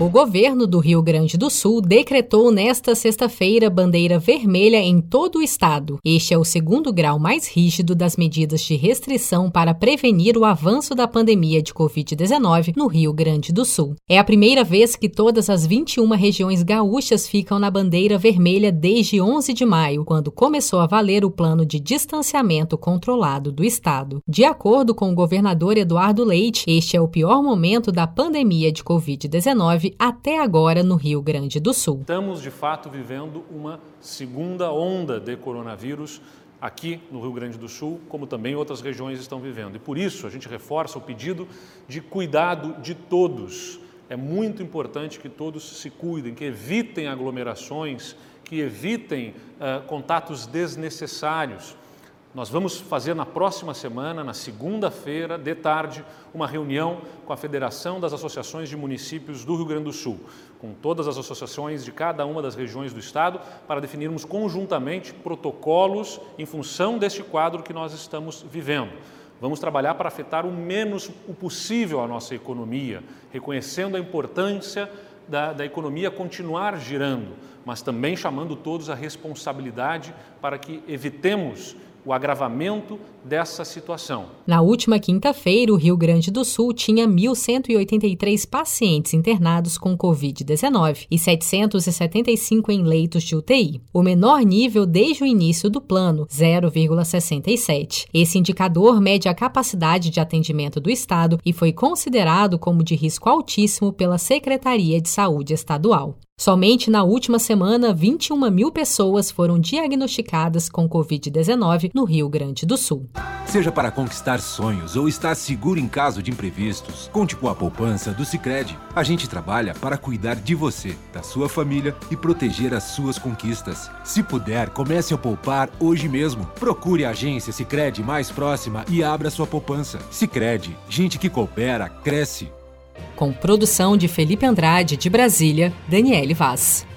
O governo do Rio Grande do Sul decretou nesta sexta-feira bandeira vermelha em todo o estado. Este é o segundo grau mais rígido das medidas de restrição para prevenir o avanço da pandemia de Covid-19 no Rio Grande do Sul. É a primeira vez que todas as 21 regiões gaúchas ficam na bandeira vermelha desde 11 de maio, quando começou a valer o plano de distanciamento controlado do estado. De acordo com o governador Eduardo Leite, este é o pior momento da pandemia de Covid-19 até agora no Rio Grande do Sul. Estamos, de fato, vivendo uma segunda onda de coronavírus aqui no Rio Grande do Sul, como também outras regiões estão vivendo. E por isso a gente reforça o pedido de cuidado de todos. É muito importante que todos se cuidem, que evitem aglomerações, que evitem uh, contatos desnecessários. Nós vamos fazer na próxima semana, na segunda-feira, de tarde, uma reunião com a Federação das Associações de Municípios do Rio Grande do Sul, com todas as associações de cada uma das regiões do Estado, para definirmos conjuntamente protocolos em função deste quadro que nós estamos vivendo. Vamos trabalhar para afetar o menos o possível a nossa economia, reconhecendo a importância da, da, economia continuar girando, mas também chamando todos a responsabilidade para que evitemos o agravamento dessa situação. Na última quinta-feira, o Rio Grande do Sul tinha 1.183 pacientes internados com Covid-19 e 775 em leitos de UTI, o menor nível desde o início do plano, 0,67. Esse indicador mede a capacidade de atendimento do Estado e foi considerado como de risco altíssimo pela Secretaria de Saúde Estadual. Somente na última semana, 21 mil pessoas foram diagnosticadas com Covid-19 no Rio Grande do Sul. Seja para conquistar sonhos ou estar seguro em caso de imprevistos, conte com a poupança do Sicredi. A gente trabalha para cuidar de você, da sua família e proteger as suas conquistas. Se puder, comece a poupar hoje mesmo. Procure a agência Sicredi mais próxima e abra sua poupança. Sicredi, gente que coopera cresce com produção de Felipe Andrade de Brasília, Daniele Vaz.